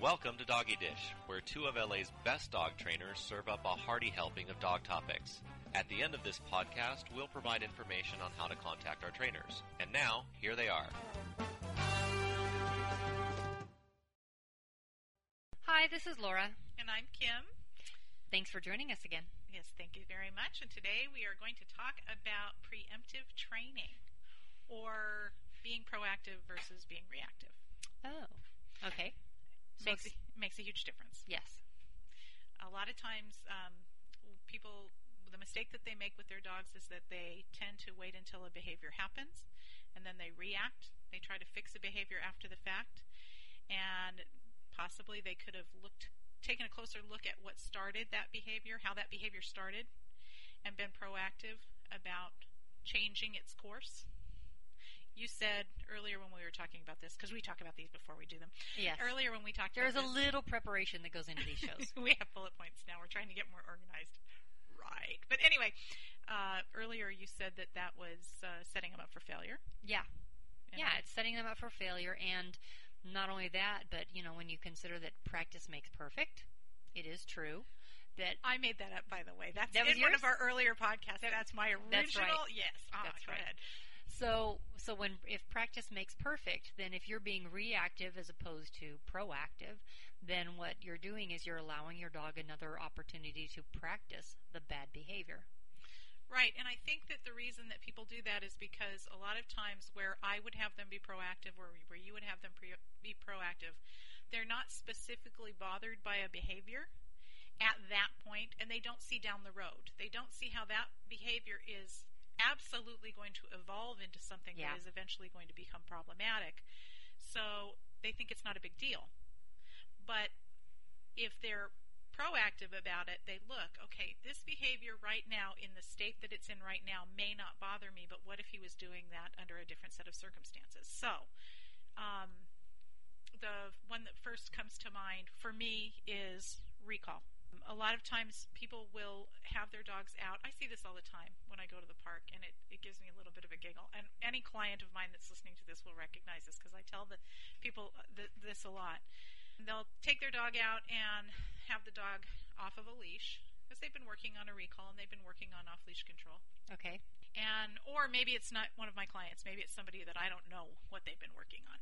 Welcome to Doggy Dish, where two of LA's best dog trainers serve up a hearty helping of dog topics. At the end of this podcast, we'll provide information on how to contact our trainers. And now, here they are. Hi, this is Laura. And I'm Kim. Thanks for joining us again. Yes, thank you very much. And today we are going to talk about preemptive training or being proactive versus being reactive. Oh, okay. So makes, makes a huge difference. yes. A lot of times, um, people, the mistake that they make with their dogs is that they tend to wait until a behavior happens and then they react. They try to fix a behavior after the fact. And possibly they could have looked, taken a closer look at what started that behavior, how that behavior started, and been proactive about changing its course. You said earlier when we were talking about this, because we talk about these before we do them. Yes. Earlier when we talked There's a this, little preparation that goes into these shows. we have bullet points now. We're trying to get more organized. Right. But anyway, uh, earlier you said that that was uh, setting them up for failure. yeah. And Yeah, it's setting them up for failure. And not only that, but, you know, when you consider that practice makes perfect, it is true that I made that up, by the way. That's That was in one of our earlier podcasts. That's my original. That's right. Yes. Ah, That's right. ahead. So, so when if practice makes perfect, then if you're being reactive as opposed to proactive, then what you're doing is you're allowing your dog another opportunity to practice the bad behavior. Right, and I think that the reason that people do that is because a lot of times where I would have them be proactive, or where you would have them pre- be proactive, they're not specifically bothered by a behavior at that point, and they don't see down the road. They don't see how that behavior is absolutely going to evolve into something Yeah. that is eventually going to become problematic. So they think it's not a big deal. But if they're proactive about it, they look, okay, this behavior right now, in the state that it's in right now, may not bother me, but what if he was doing that under a different set of circumstances? So, um, the one that first comes to mind for me is recall. A lot of times people will have their dogs out. I see this all the time when I go to the park, and it, it gives me a little bit of a giggle. And any client of mine that's listening to this will recognize this because I tell the people uh, th- this a lot. They'll take their dog out and have the dog off of a leash because they've been working on a recall and they've been working on off leash control Okay. and or maybe it's not one of my clients maybe it's somebody that i don't know what they've been working on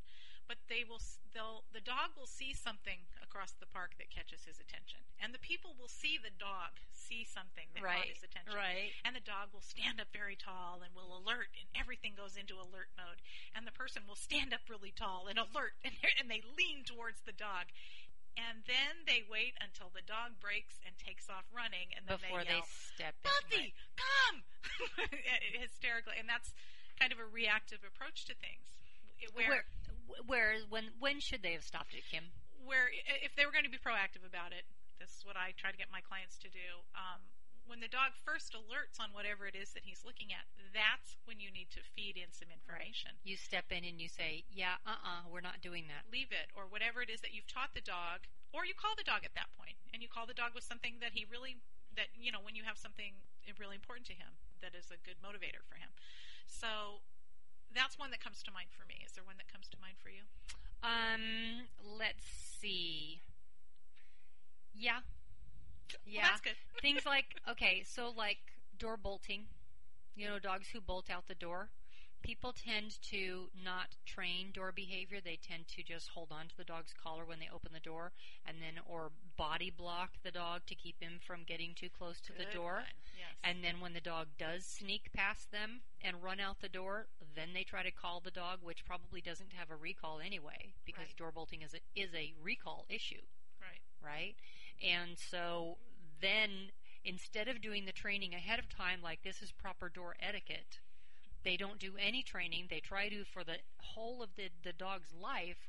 but they will they'll the dog will see something across the park that catches his attention and the people will see the dog see something that Right, caught his attention right. and the dog will stand up very tall and will alert and everything goes into alert mode and the person will stand up really tall and alert and, and they lean towards the dog and then they wait until the dog breaks and takes off running and then Before they they yell, step in. Buffy, come! Hysterically, and that's kind of a reactive approach to things. Where, Where, where, when, when should they have stopped it, Kim? where if they were going to be proactive about it, this is what I try to get my clients to do. Um, when the dog first alerts on whatever it is that he's looking at, that's when you need to feed in some information. You step in and you say, "Yeah, uh-uh, we're not doing that." Leave it, or whatever it is that you've taught the dog, or you call the dog at that point, and you call the dog with something that he really that you know when you have something really important to him that is a good motivator for him. So that's one that comes to mind for me. Is there one that comes to mind for you? Um, let's see. Yeah. Yeah. that's good. Things like okay, so like door bolting. You know, dogs who bolt out the door. People tend to not train door behavior. They tend to just hold on to the dog's collar when they open the door and then or body block the dog to keep him from getting too close to the door. yes. And then when the dog does sneak past them and run out the door, then they try to call the dog, which probably doesn't have a recall anyway, because Right. door bolting is a, is a recall issue, Right. right? And so then instead of doing the training ahead of time, like this is proper door etiquette, they don't do any training. They try to, for the whole of the, the dog's life,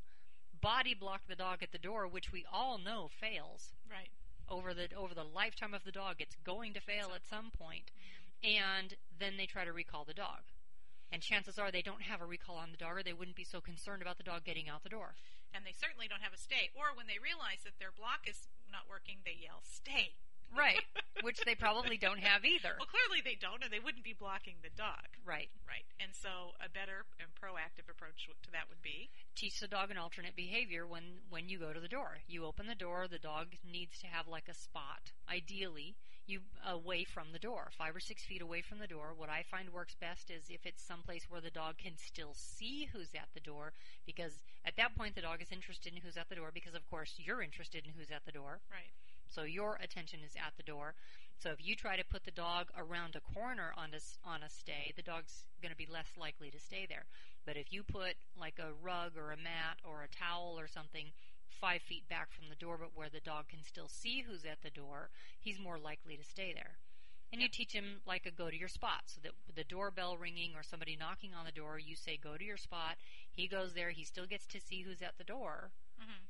body block the dog at the door, which we all know fails Right. over the over the lifetime of the dog. It's going to fail at some and then they try to recall the dog. And chances are they don't have a recall on the dog, or they wouldn't be so concerned about the dog getting out the door. And they certainly don't have a stay. Or when they realize that their block is not working, they yell, "Stay." Right. Which they probably don't have either. Well, clearly they don't, or they wouldn't be blocking the dog. Right. Right. And so a better and proactive approach to that would be Teach the dog an alternate behavior when when you go to the door. You open the door, the dog needs to have like a spot. Ideally, you away from the door, 5 or 6 feet away from the door. What I find works best is if it's someplace where the dog can still see who's at the door because at that point the dog is interested in who's at the door because of course you're interested in who's at the door. right. So your attention is at the door. So if you try to put the dog around a corner on a, on a stay, the dog's going to be less likely to stay there. But if you put like a rug or a mat or a towel or something five feet back from the door, but where the dog can still see who's at the door, he's more likely to stay there. And you teach him like a go to your spot so that the doorbell ringing or somebody knocking on the door, you say go to your spot. He goes there. He still gets to see who's at the door hmm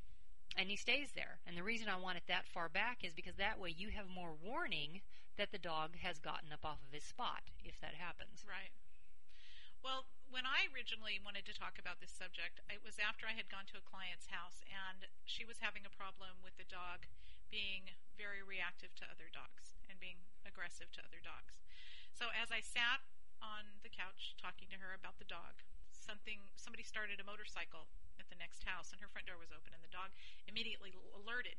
and he stays there. And the reason I want it that far back is because that way you have more warning that the dog has gotten up off of his spot if that happens. Right. Well, when I originally wanted to talk about this subject, it was after I had gone to a client's house and she was having a problem with the dog being very reactive to other dogs and being aggressive to other dogs. So as I sat on the couch talking to her about the dog, something somebody started a motorcycle at the next house and her front door was open and the dog immediately alerted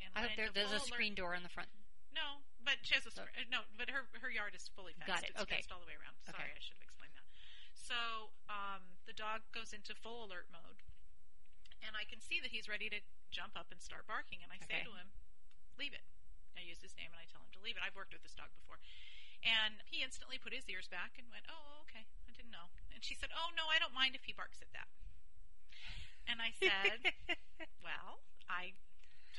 and I hope there, there's a alert- screen door in the front. no, but she has a So- uh, no, but her her yard is fully fenced. Got it, It's okay. fenced all the way around. Sorry, Okay. I should have explained that. So um, the dog goes into full alert mode, and I can see that he's ready to jump up and start barking. And I say to him, "Leave it." I use his name and I tell him to leave it. I've worked with this dog before, and he instantly put his ears back and went, "Oh, okay, I didn't know." And she said, "Oh no, I don't mind if he barks at that." And I said, well, I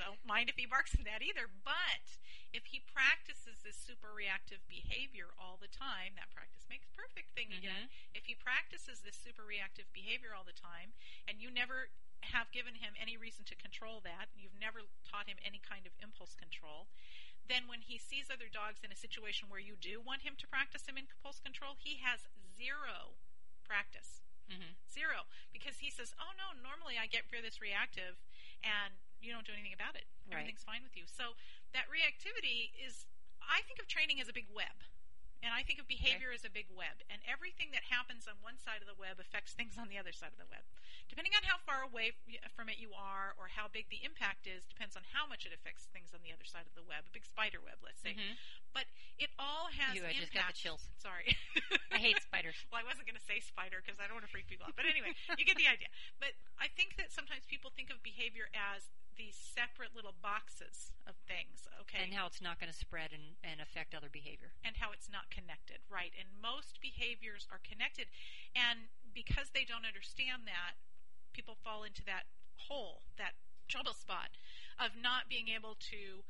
don't mind if he barks at that either, but if he practices this super reactive behavior all the time, that practice makes perfect thing again. If he practices this super reactive behavior all the time, and you never have given him any reason to control that, you've never taught him any kind of impulse control, then when he sees other dogs in a situation where you do want him to practice him impulse control, he has zero practice. hmm Zero. Because he says, oh no, normally I get this reactive and you don't do anything about it. Right. Everything's fine with you. So that reactivity is, I think of training as a big web. And I think of behavior as a big web. And everything that happens on one side of the web affects things on the other side of the web. Depending on how far away from it you are or how big the impact is, depends on how much it affects things on the other side of the web. A big spider web, let's say. Mhm. But it all has You, I impact. just got the chills. Sorry. I hate spiders. Well, I wasn't going to say spider because I don't want to freak people out. But anyway, you get the idea. But I think that sometimes people think of behavior as these separate little boxes of things, okay? And how it's not going to spread and, and affect other behavior. and how it's not connected, right? And most behaviors are connected. And because they don't understand that, people fall into that hole, that trouble spot of not being able to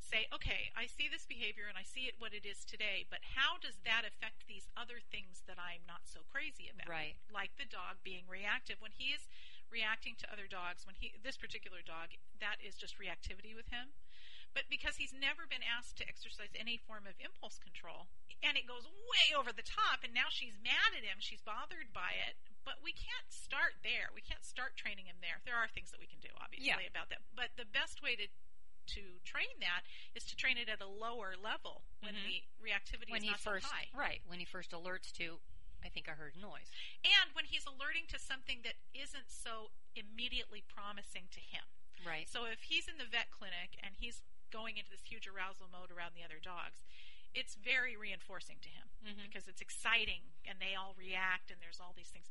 say, okay, I see this behavior and I see it what it is today, but how does that affect these other things that I'm not so crazy about? Right. Like the dog being reactive. When he is reacting to other dogs, when he this particular dog, that is just reactivity with him. But because he's never been asked to exercise any form of impulse control, and it goes way over the top, and now she's mad at him, she's bothered by it, but we can't start there. We can't start training him there. There are things that we can do, obviously, Yeah. about that. But the best way to to train that is to train it at a lower level when Mhm. the reactivity When is he not first, so high. right, when he first alerts to, I think I heard noise. And when he's alerting to something that isn't so immediately promising to him. Right. So if he's in the vet clinic and he's going into this huge arousal mode around the other dogs, it's very reinforcing to him Mhm. because it's exciting and they all react and there's all these things.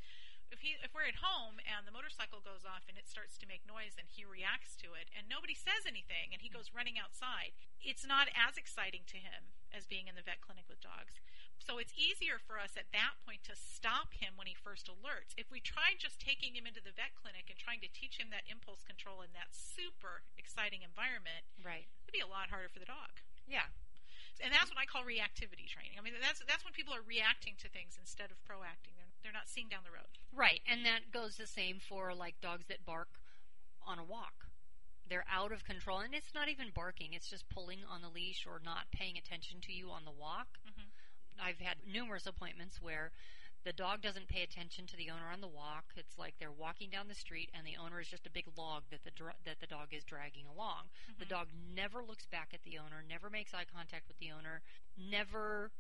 If he if we're at home and the motorcycle goes off and it starts to make noise and he reacts to it and nobody says anything and he goes running outside, it's not as exciting to him as being in the vet clinic with dogs. So it's easier for us at that point to stop him when he first alerts. If we try just taking him into the vet clinic and trying to teach him that impulse control in that super exciting environment, Right. it'd be a lot harder for the dog. Yeah. And that's what I call reactivity training. I mean, that's that's when people are reacting to things instead of proacting. They're they're not seeing down the road. Right, and that goes the same for like dogs that bark on a walk. They're out of control, and it's not even barking, it's just pulling on the leash or not paying attention to you on the walk. Mhm. I've had numerous appointments where The dog doesn't pay attention to the owner on the walk. It's like they're walking down the street and the owner is just a big log that the dra- that the dog is dragging along. The mm-hmm. dog never looks back at the owner, never makes eye contact with the owner, never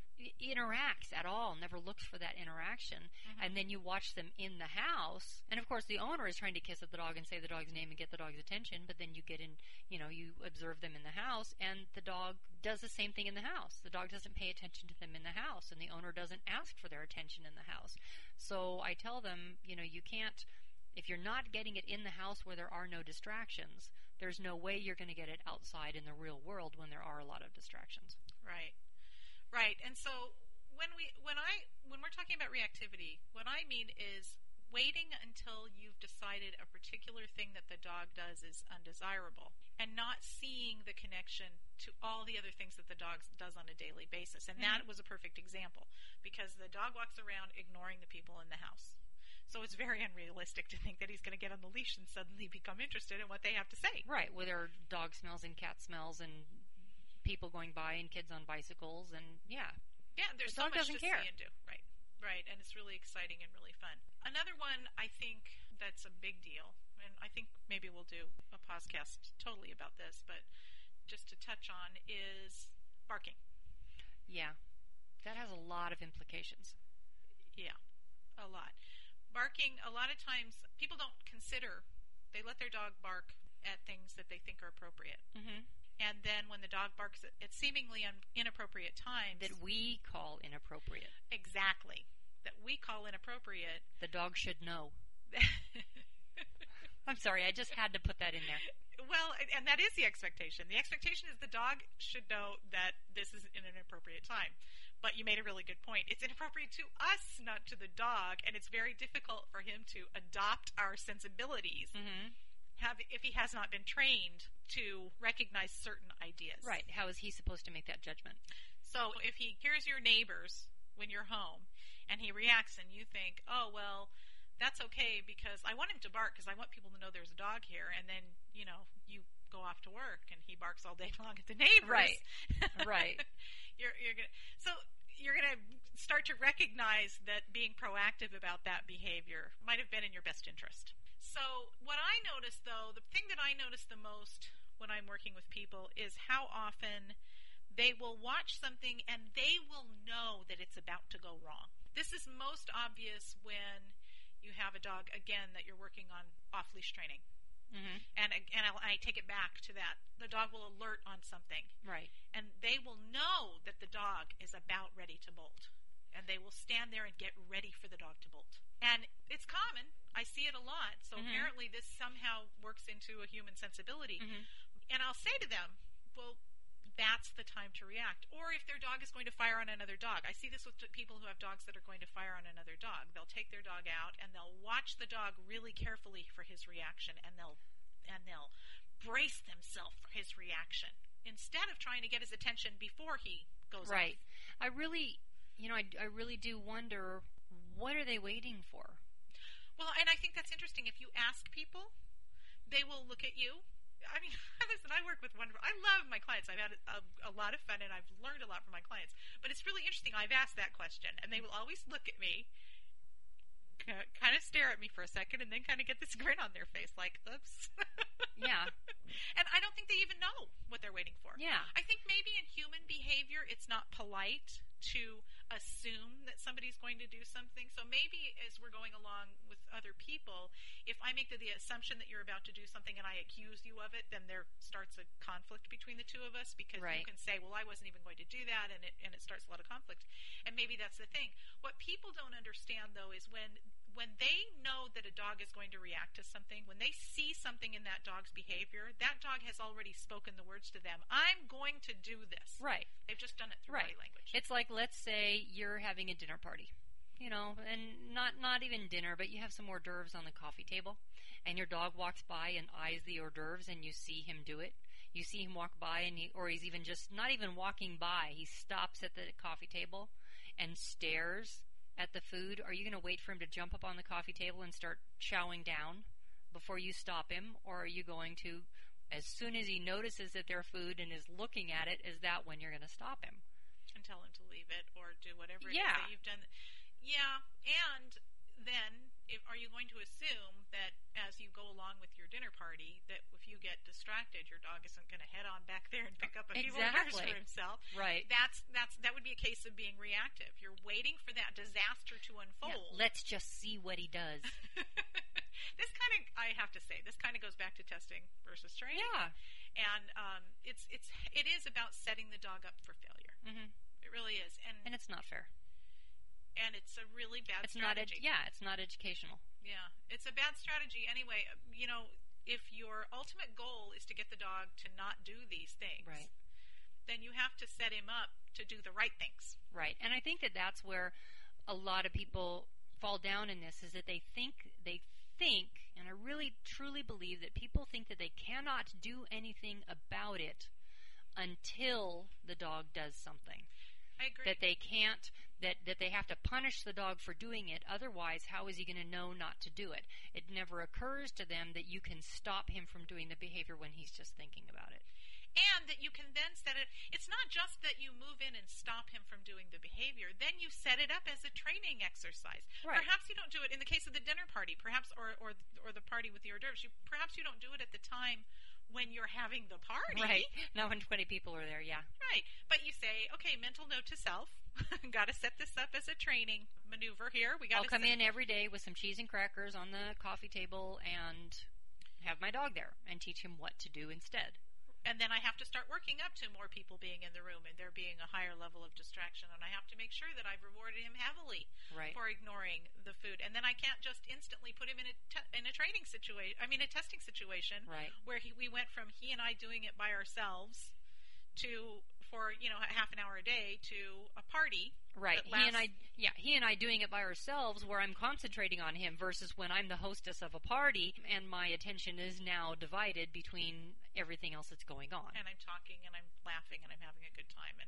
interacts at all, never looks for that interaction. Mm-hmm. And then you watch them in the house, and of course the owner is trying to kiss at the dog and say the dog's name and get the dog's attention, but then you get in, you know, you observe them in the house and the dog does the same thing in the house. The dog doesn't pay attention to them in the house and the owner doesn't ask for their attention in the house. So I tell them, you know, you can't if you're not getting it in the house where there are no distractions, there's no way you're going to get it outside in the real world when there are a lot of distractions. Right. Right. And so when we when I when we're talking about reactivity, what I mean is waiting until you've decided a particular thing that the dog does is undesirable and not seeing the connection to all the other things that the dog does on a daily basis. And that mm-hmm. was a perfect example because the dog walks around ignoring the people in the house. So it's very unrealistic to think that he's going to get on the leash and suddenly become interested in what they have to say. Right, are dog smells and cat smells and people going by and kids on bicycles and yeah. Yeah, there's The so much to care. see and do. Right, right, and it's really exciting and really fun. Another one I think that's a big deal, and I think maybe we'll do a podcast totally about this, but just to touch on is barking. Yeah. That has a lot of implications. Yeah, a lot. Barking, a lot of times people don't consider, they let their dog bark at things that they think are appropriate. Mm-hmm. And then when the dog barks at, at seemingly un, inappropriate times, That we call inappropriate. exactly, that we call inappropriate, The dog should know. I'm sorry, I just had to put that in there. Well, and- and that is the expectation. The expectation is the dog should know that this is in an appropriate time. But you made a really good point. It's inappropriate to us, not to the dog, and it's very difficult for him to adopt our sensibilities Mm-hmm. Have, if he has not been trained to recognize certain ideas. Right. How is he supposed to make that judgment? So if he hears your neighbors when you're home and he reacts and you think, oh, well, that's okay because I want him to bark because I want people to know there's a dog here. And then, you know, you go off to work and he barks all day long at the neighbors. Right. Right. you're, you're gonna, so you're going to start to recognize that being proactive about that behavior might have been in your best interest. So what I notice though, the thing that I notice the most when I'm working with people is how often they will watch something and they will know that it's about to go wrong. This is most obvious when you have a dog again that you're working on off leash training. Mm-hmm. And and I'll, I take it back to that. The dog will alert on something Right. and they will know that the dog is about ready to bolt. And they will stand there and get ready for the dog to bolt. And it's common. I see it a lot. So Mhm. apparently this somehow works into a human sensibility. Mm-hmm. And I'll say to them, well, that's the time to react. Or if their dog is going to fire on another dog. I see this with people who have dogs that are going to fire on another dog. They'll take their dog out and they'll watch the dog really carefully for his reaction and they'll and they'll brace themselves for his reaction instead of trying to get his attention before he goes Right. off. I really, you know, I, I really do wonder what are they waiting for? Well, and I think that's interesting. If you ask people, they will look at you. I mean, listen, I work with wonderful. I love my clients. I've had a, a lot of fun, and I've learned a lot from my clients. But it's really interesting. I've asked that question, and they will always look at me, kind of stare at me for a second, and then kind of get this grin on their face, like, "Oops." Yeah. and I don't think they even know what they're waiting for. Yeah. I think maybe in human behavior, it's not polite to assume that somebody's going to do something. So maybe as we're going along with other people, if I make the, the assumption that you're about to do something and I accuse you of it, then there starts a conflict between the two of us because Right. you can say, well, I wasn't even going to do that, and it, and it starts a lot of conflict. And maybe that's the thing. What people don't understand, though, is when when they know that a dog is going to react to something, when they see something in that dog's behavior, that dog has already spoken the words to them. I'm going to do this. Right. They've just done it through Right. body language. It's like let's say you're having a dinner party. You know, and not not even dinner, but you have some hors d'oeuvres on the coffee table, and your dog walks by and eyes the hors d'oeuvres, and you see him do it. You see him walk by, and he, or he's even just not even walking by. He stops at the coffee table and stares at the food. Are you going to wait for him to jump up on the coffee table and start chowing down before you stop him, or are you going to, as soon as he notices that their food and is looking at it, is that when you're going to stop him? and tell him to leave it or do whatever it is Yeah. that you've done. Yeah, and then if, are you going to assume that as you go along with your dinner party, that if you get distracted, your dog isn't going to head on back there and pick up a few Exactly. for himself? Right. That's that's that would be a case of being reactive. You're waiting for that disaster to Yeah, unfold. let's just see what he does. this kind of, I have to say, this kind of goes back to testing versus training. yeah. and um, it's it's it is about setting the dog up for failure. hmm It really is, and And it's not fair. And it's a really bad It's not. strategy. Ed- yeah, it's not educational. Yeah, it's a bad strategy anyway. You know, if your ultimate goal is to get the dog to not do these things, Right. then you have to set him up to do the right things. Right. And I think that that's where a lot of people fall down in this is that they think they think and I really truly believe that people think that they cannot do anything about it until the dog does something. I agree. That they can't that that they have to punish the dog for doing it otherwise how is he going to know not to do it? It never occurs to them that you can stop him from doing the behavior when he's just thinking about it. and that you can then set it it's not just that you move in and stop him from doing the behavior then you set it up as a training exercise Right. perhaps you don't do it in the case of the dinner party perhaps or or or the party with the hors d'oeuvres you perhaps you don't do it at the time when you're having the party Right. Not when 20 people are there, yeah. Right. But you say, okay, mental note to self. got to set this up as a training maneuver here. We got I'll come in every day with some cheese and crackers on the coffee table and have my dog there and teach him what to do instead. and then I have to start working up to more people being in the room and there being a higher level of distraction and I have to make sure that I've rewarded him heavily Right. for ignoring the food and then I can't just instantly put him in a te- in a training situation I mean a testing situation Right. where he, we went from he and I doing it by ourselves to for you know a half an hour a day to a party Right. that He and I yeah, he and I doing it by ourselves where I'm concentrating on him versus when I'm the hostess of a party and my attention is now divided between everything else that's going on. and I'm talking and I'm laughing and I'm having a good time. And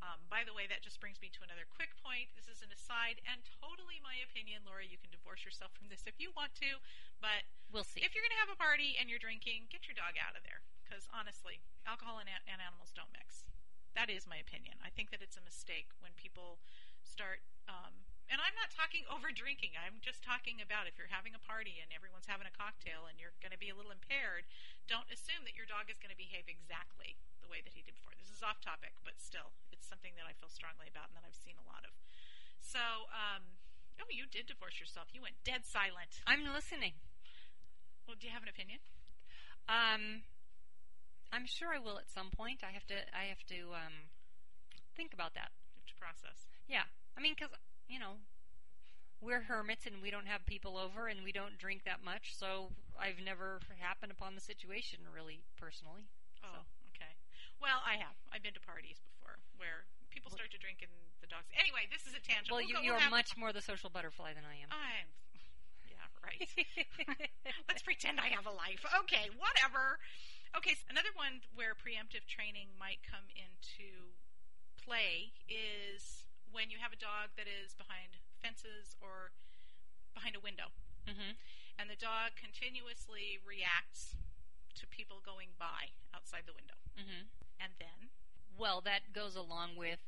um, by the way, that just brings me to another quick point. This is an aside and totally my opinion. Laura, you can divorce yourself from this if you want to, but We'll see. if you're going to have a party and you're drinking, get your dog out of there. Because honestly, alcohol and, a- and animals don't mix. That is my opinion. I think that it's a mistake when people start. Um, and I'm not talking over drinking. I'm just talking about if you're having a party and everyone's having a cocktail and you're going to be a little impaired, don't assume that your dog is going to behave exactly the way that he did before. This is off topic, but still, it's something that I feel strongly about and that I've seen a lot of. So, um, oh, you did divorce yourself. You went dead silent. I'm listening. Well, do you have an opinion? Um I'm sure I will at some point. I have to I have to um think about that. You have to process. Yeah. I mean, because, you know, we're hermits and we don't have people over and we don't drink that much, so I've never happened upon the situation really personally. Oh, okay. Well, I have. I've been to parties before where people start to drink and the dogs. Anyway, this is a tangent. Well, We'll you, go- you're we'll have- much more the social butterfly than I am. I'm. Yeah, right. Let's pretend I have a life. Okay, whatever. Okay, so another one where preemptive training might come into play is when you have a dog that is behind fences or behind a window, hmm and the dog continuously reacts to people going by outside the window. hmm And then, Well, that goes along with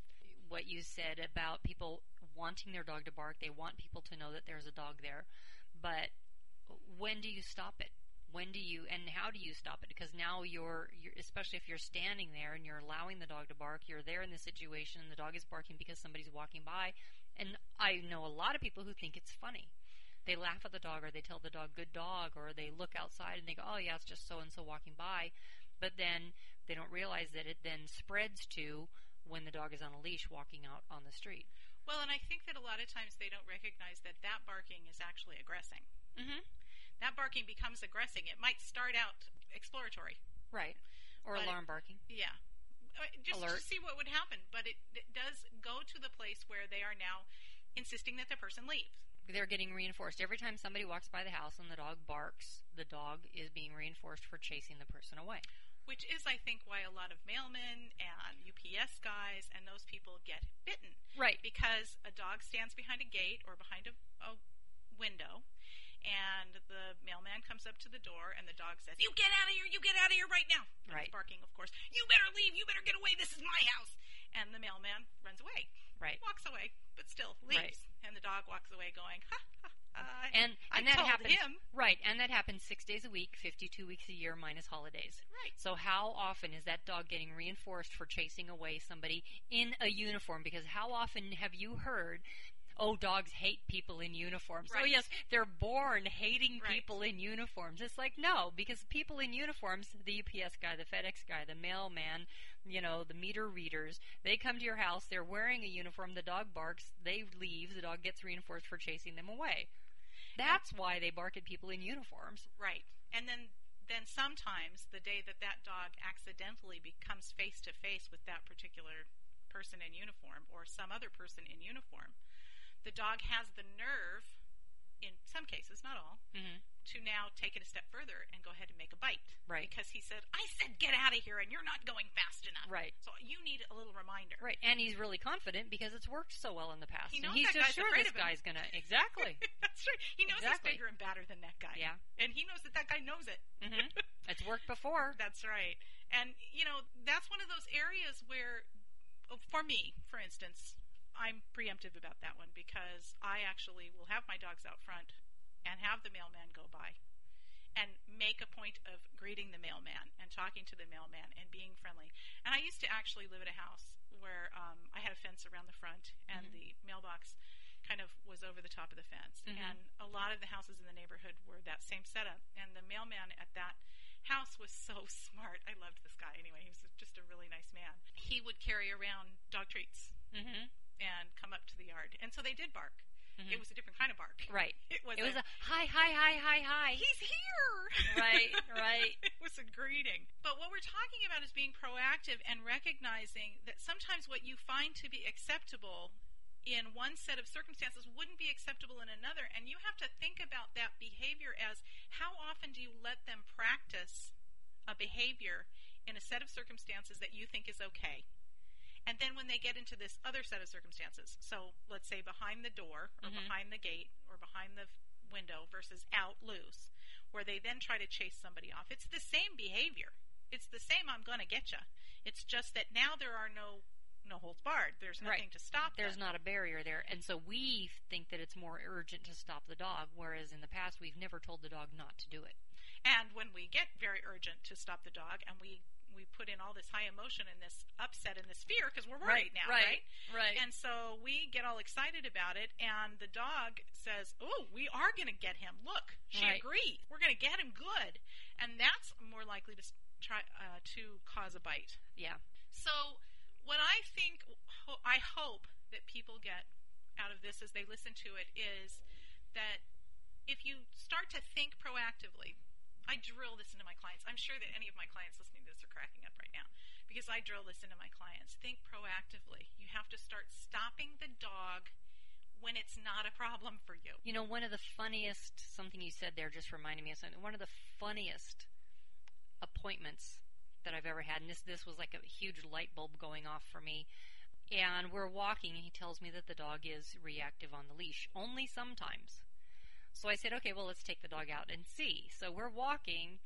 what you said about people wanting their dog to bark. They want people to know that there's a dog there. But when do you stop it? When do you and how do you stop it? Because now you're, you're especially if you're standing there and you're allowing the dog to bark, you're there in the situation and the dog is barking because somebody's walking by. And I know a lot of people who think it's funny. They laugh at the dog or they tell the dog good dog or they look outside and they go, "Oh yeah, it's just so and so walking by." But then they don't realize that it then spreads to when the dog is on a leash walking out on the street. well, and I think that a lot of times they don't recognize that that barking is actually aggressing. Mm-hmm. That barking becomes aggressive. It might start out exploratory. Right. Or But it- alarm barking. Yeah. Uh, Just Alert. to see what would happen. But it, it does go to the place where they are now insisting that the person leave. They're getting reinforced. Every time somebody walks by the house and the dog barks, the dog is being reinforced for chasing the person away. Which is, I think, why a lot of mailmen and UPS guys and those people get bitten. Right. Because a dog stands behind a gate or behind a, a window, and the mailman comes up to the door, and the dog says, "You get out of here! You get out of here right now!" And Right. Barking, of course. You better leave! You better get away! This is my house! And the mailman runs away. Right. Walks away, but still leaves. Right. And the dog walks away going, ha, ha, ha. And I and that told happens him. right, and that happens six days a week, fifty-two weeks a year minus holidays. Right. So how often is that dog getting reinforced for chasing away somebody in a uniform? Because how often have you heard? Oh, dogs hate people in uniforms. Oh, yes, they're born hating Right. people in uniforms. It's like, no, because people in uniforms, the UPS guy, the FedEx guy, the mailman, you know, the meter readers, they come to your house, they're wearing a uniform, the dog barks, they leave, the dog gets reinforced for chasing them away. That's why they bark at people in uniforms. Right. And then then sometimes the day that that dog accidentally becomes face to face with that particular person in uniform or some other person in uniform, the dog has the nerve in some cases, not all, Mm-hmm. to now take it a step further and go ahead and make a bite. Right. Because he said, I said get out of here and you're not going fast enough. Right. So you need a little reminder. Right, and he's really confident because it's worked so well in the past. He and knows he's that just guy's sure afraid this of him. guy's gonna exactly. That's right. He knows Exactly. he's bigger and badder than that guy. Yeah. And he knows that that guy knows it. hmm It's worked before. That's right. And, you know, that's one of those areas where, oh, for me, for instance, I'm preemptive about that one because I actually will have my dogs out front and have the mailman go by and make a point of greeting the mailman and talking to the mailman and being friendly. And I used to actually live at a house where um, I had a fence around the front and Mhm. the mailbox kind of was over the top of the fence. Mhm. And a lot of the houses in the neighborhood were that same setup. And the mailman at that house was so smart. I loved this guy anyway. He was just a really nice man. He would carry around dog treats hmm and come up to the yard. And so they did bark. Mhm. It was a different kind of bark. Right. It was It was a, a hi, hi, hi, hi, hi. he's here. Right, right. it was a greeting. But what we're talking about is being proactive and recognizing that sometimes what you find to be acceptable in one set of circumstances wouldn't be acceptable in another. And you have to think about that behavior as how often do you let them practice a behavior in a set of circumstances that you think is okay? And then when they get into this other set of circumstances, so let's say behind the door or Mhm. behind the gate or behind the window versus out loose, where they then try to chase somebody off, it's the same behavior. It's the same I'm going to get you. It's just that now there are no no holds barred. There's nothing Right. to stop There's them. not a barrier there, and so we think that it's more urgent to stop the dog, whereas in the past we've never told the dog not to do it. And when we get very urgent to stop the dog and we we put in all this high emotion and this upset and this fear because we're worried now, right? right. And so we get all excited about it, and the dog says, "Oh, we are going to get him. Look, she Right. agreed. We're going to get him good." And that's more likely to try uh, to cause a bite. yeah. So, what I think, ho- I hope that people get out of this as they listen to it is that if you start to think proactively, I drill this into my clients. I'm sure that any of my clients listening to this are cracking up right now because I drill this into my clients. Think proactively. You have to start stopping the dog when it's not a problem for you. You know, one of the funniest, something you said there just reminded me of something. One of the funniest appointments that I've ever had, and this, this was like a huge light bulb going off for me. And we're walking, and he tells me that the dog is reactive on the leash, only sometimes. So I said, okay, well, let's take the dog out and see. So we're walking,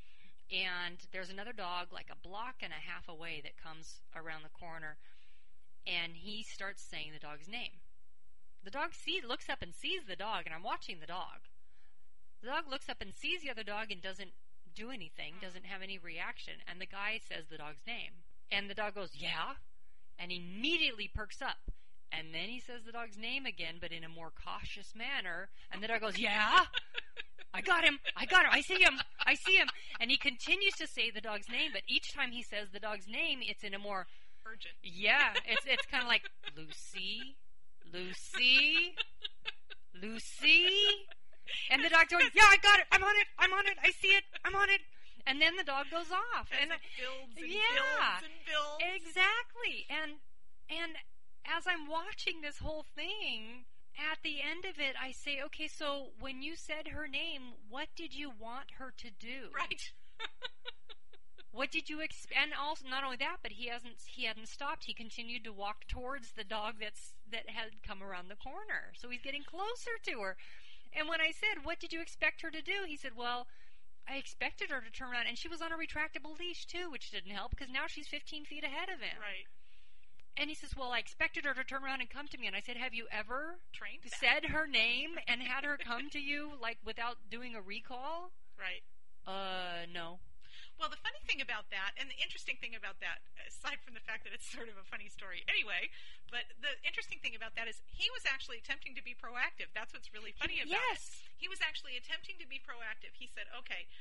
and there's another dog like a block and a half away that comes around the corner, and he starts saying the dog's name. The dog sees, looks up and sees the dog, and I'm watching the dog. The dog looks up and sees the other dog and doesn't do anything, mm-hmm. doesn't have any reaction, and the guy says the dog's name. And the dog goes, Yeah? And immediately perks up. And then he says the dog's name again, but in a more cautious manner. And the dog goes, Yeah? I got him. I got him. I see him. I see him. And he continues to say the dog's name, but each time he says the dog's name, it's in a more Urgent. yeah, it's it's kind of like Lucy, Lucy, Lucy, and the dog going, "Yeah, I got it. I'm on it. I'm on it. I see it. I'm on it." And then the dog goes off, and it builds and yeah, builds and builds. exactly. And and as I'm watching this whole thing, at the end of it, I say, "Okay, so when you said her name, what did you want her to do?" Right. What did you expect? And also, not only that, but he hasn't he hadn't stopped. He continued to walk towards the dog that's that had come around the corner. So he's getting closer to her. And when I said, "What did you expect her to do?" he said, "Well, I expected her to turn around, and she was on a retractable leash too, which didn't help because now she's 15 feet ahead of him." Right. And he says, "Well, I expected her to turn around and come to me." And I said, "Have you ever Trained that. said her name and had her come to you like without doing a recall?" Right. Uh, no. Well, the funny thing about that, and the interesting thing about that, aside from the fact that it's sort of a funny story anyway, but the interesting thing about that is he was actually attempting to be proactive. That's what's really funny about it. yes. He was actually attempting to be proactive. He said, okay,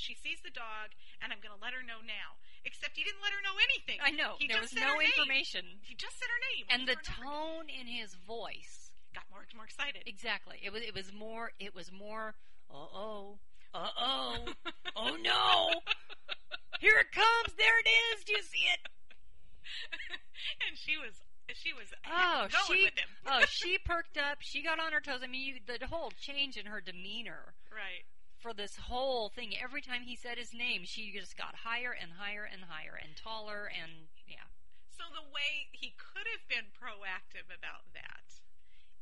she sees the dog, and I'm going to let her know now. Except he didn't let her know anything. I know. He there just was said no her name. information. He just said her name. And the over over again. tone in his voice. got more and more excited. Exactly. It was it was more it was more uh-oh. Uh-oh. Oh no. Here it comes. There it is. Do you see it? and she was she was Oh, going she with him. Oh, she perked up. She got on her toes. I mean, you, the whole change in her demeanor right. For this whole thing. Every time he said his name, she just got higher and higher and higher and taller and yeah. So the way he could have been proactive about that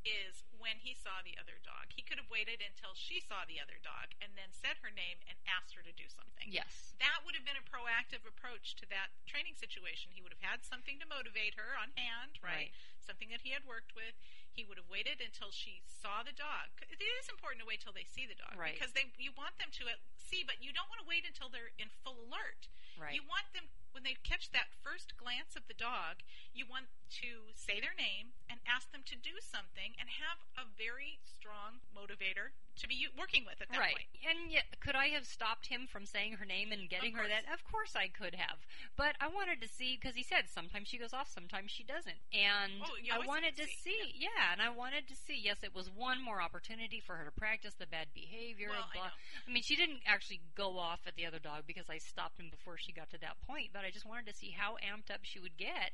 is when he saw the other dog. He could have waited until she saw the other dog and then said her name and asked her to do something. Yes. That would have been a proactive approach to that training situation. He would have had something to motivate her on hand, right? Right. Something that he had worked with. He would have waited until she saw the dog. It is important to wait till they see the dog Right. because they you want them to see, but you don't want to wait until they're in full alert. Right. You want them when they catch that first glance of the dog, you want to say their name and ask them to do something and have a very strong motivator to be working with at that right. point. And yet, could I have stopped him from saying her name and getting her that? Of course I could have. But I wanted to see because he said sometimes she goes off, sometimes she doesn't, and Oh, I wanted to see. see, Yeah. and I wanted to see. Yes, it was one more opportunity for her to practice the bad behavior. Well, I know. I mean, she didn't actually go off at the other dog because I stopped him before she got to that point. I just wanted to see how amped up she would get.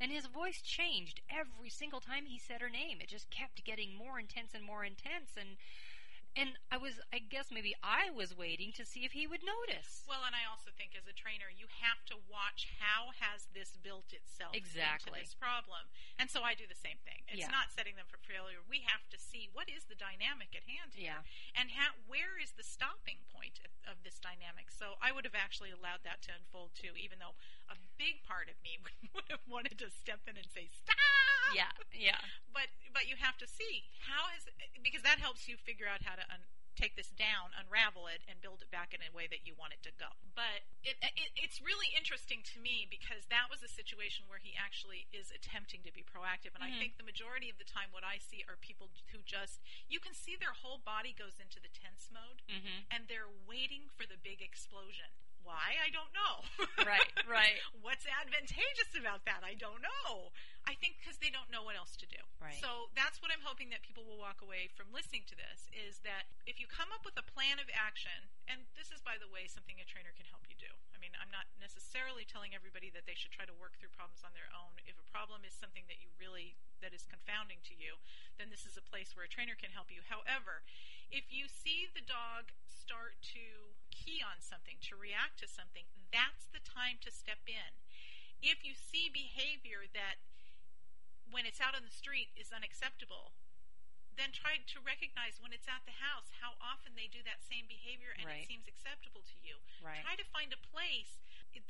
And his voice changed every single time he said her name. It just kept getting more intense and more intense. And and I was, I guess maybe I was waiting to see if he would notice. Well, and I also think as a trainer, you have to watch how has this built itself Exactly. into this problem. And so I do the same thing. It's Yeah. not setting them for failure. We have to see what is the dynamic at hand here, Yeah. and how where is the stopping point of, of this dynamic. So I would have actually allowed that to unfold too, even though a big part of me would have wanted to step in and say stop. Yeah, yeah. But but you have to see how is because that helps you figure out how to un, take this down, unravel it, and build it back in a way that you want it to go. But it, it, it's really interesting to me because that was a situation where he actually is attempting to be proactive, and I Mhm. think the majority of the time what I see are people who just you can see their whole body goes into the tense mode, Mm-hmm. and they're waiting for the big explosion. Why? I don't know. Right, right. What's advantageous about that? I don't know. I think because they don't know what else to do. Right. So that's what I'm hoping that people will walk away from listening to this is that if you come up with a plan of action, and this is, by the way, something a trainer can help you do. I mean, I'm not necessarily telling everybody that they should try to work through problems on their own. If a problem is something that you really that is confounding to you, then this is a place where a trainer can help you. However, if you see the dog start to key on something, to react to something, that's the time to step in. If you see behavior that when it's out on the street is unacceptable, then try to recognize when it's at the house how often they do that same behavior and Right. it seems acceptable to you. Right. Try to find a place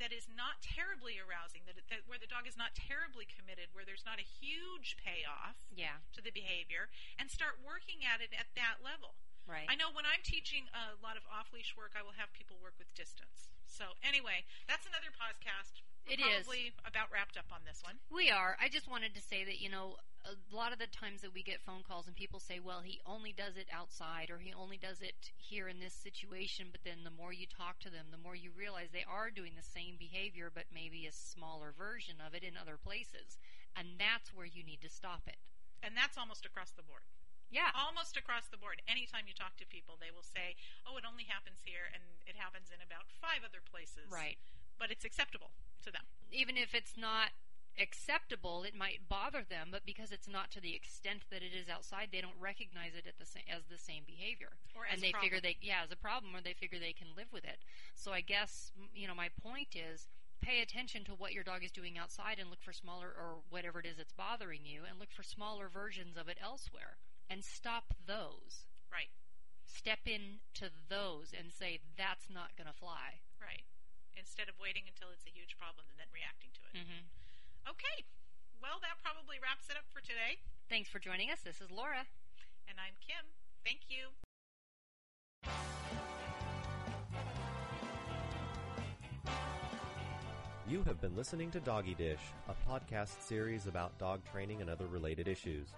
that is not terribly arousing, that, that where the dog is not terribly committed, where there's not a huge payoff Yeah. to the behavior, and start working at it at that level. Right. I know when I'm teaching a lot of off leash work, I will have people work with distance. So anyway, that's another podcast. It is. probably about wrapped up on this one. We are. I just wanted to say that, you know, a lot of the times that we get phone calls and people say, well, he only does it outside or he only does it here in this situation, but then the more you talk to them, the more you realize they are doing the same behavior, but maybe a smaller version of it in other places. And that's where you need to stop it. And that's almost across the board. Yeah. Almost across the board. Anytime you talk to people, they will say, "Oh, it only happens here and it happens in about 5 other places." Right. But it's acceptable to them. Even if it's not acceptable, it might bother them, but because it's not to the extent that it is outside, they don't recognize it at the sa- as the same behavior. Or as and a they figure they yeah as a problem or they figure they can live with it so i guess you know my point is pay attention to what your dog is doing outside and look for smaller or whatever it is that's bothering you and look for smaller versions of it elsewhere and stop those Right. step into those and say that's not going to fly Right. Instead of waiting until it's a huge problem and then reacting to it. mm-hmm. Okay. well, that probably wraps it up for today. Thanks for joining us. This is Laura. And I'm Kim. Thank you. You have been listening to Doggy Dish, a podcast series about dog training and other related issues.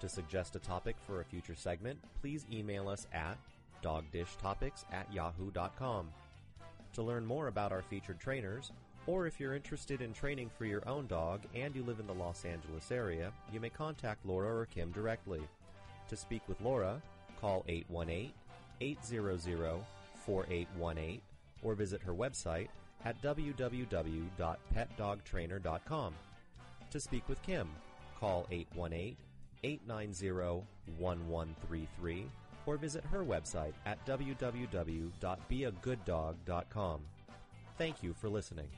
To suggest a topic for a future segment, please email us at dogdishtopics at yahoo.com. To learn more about our featured trainers, or if you're interested in training for your own dog and you live in the Los Angeles area, you may contact Laura or Kim directly. To speak with Laura, call 818 800 4818 or visit her website at www.petdogtrainer.com. To speak with Kim, call 818 890 1133 or visit her website at www.beagooddog.com. Thank you for listening.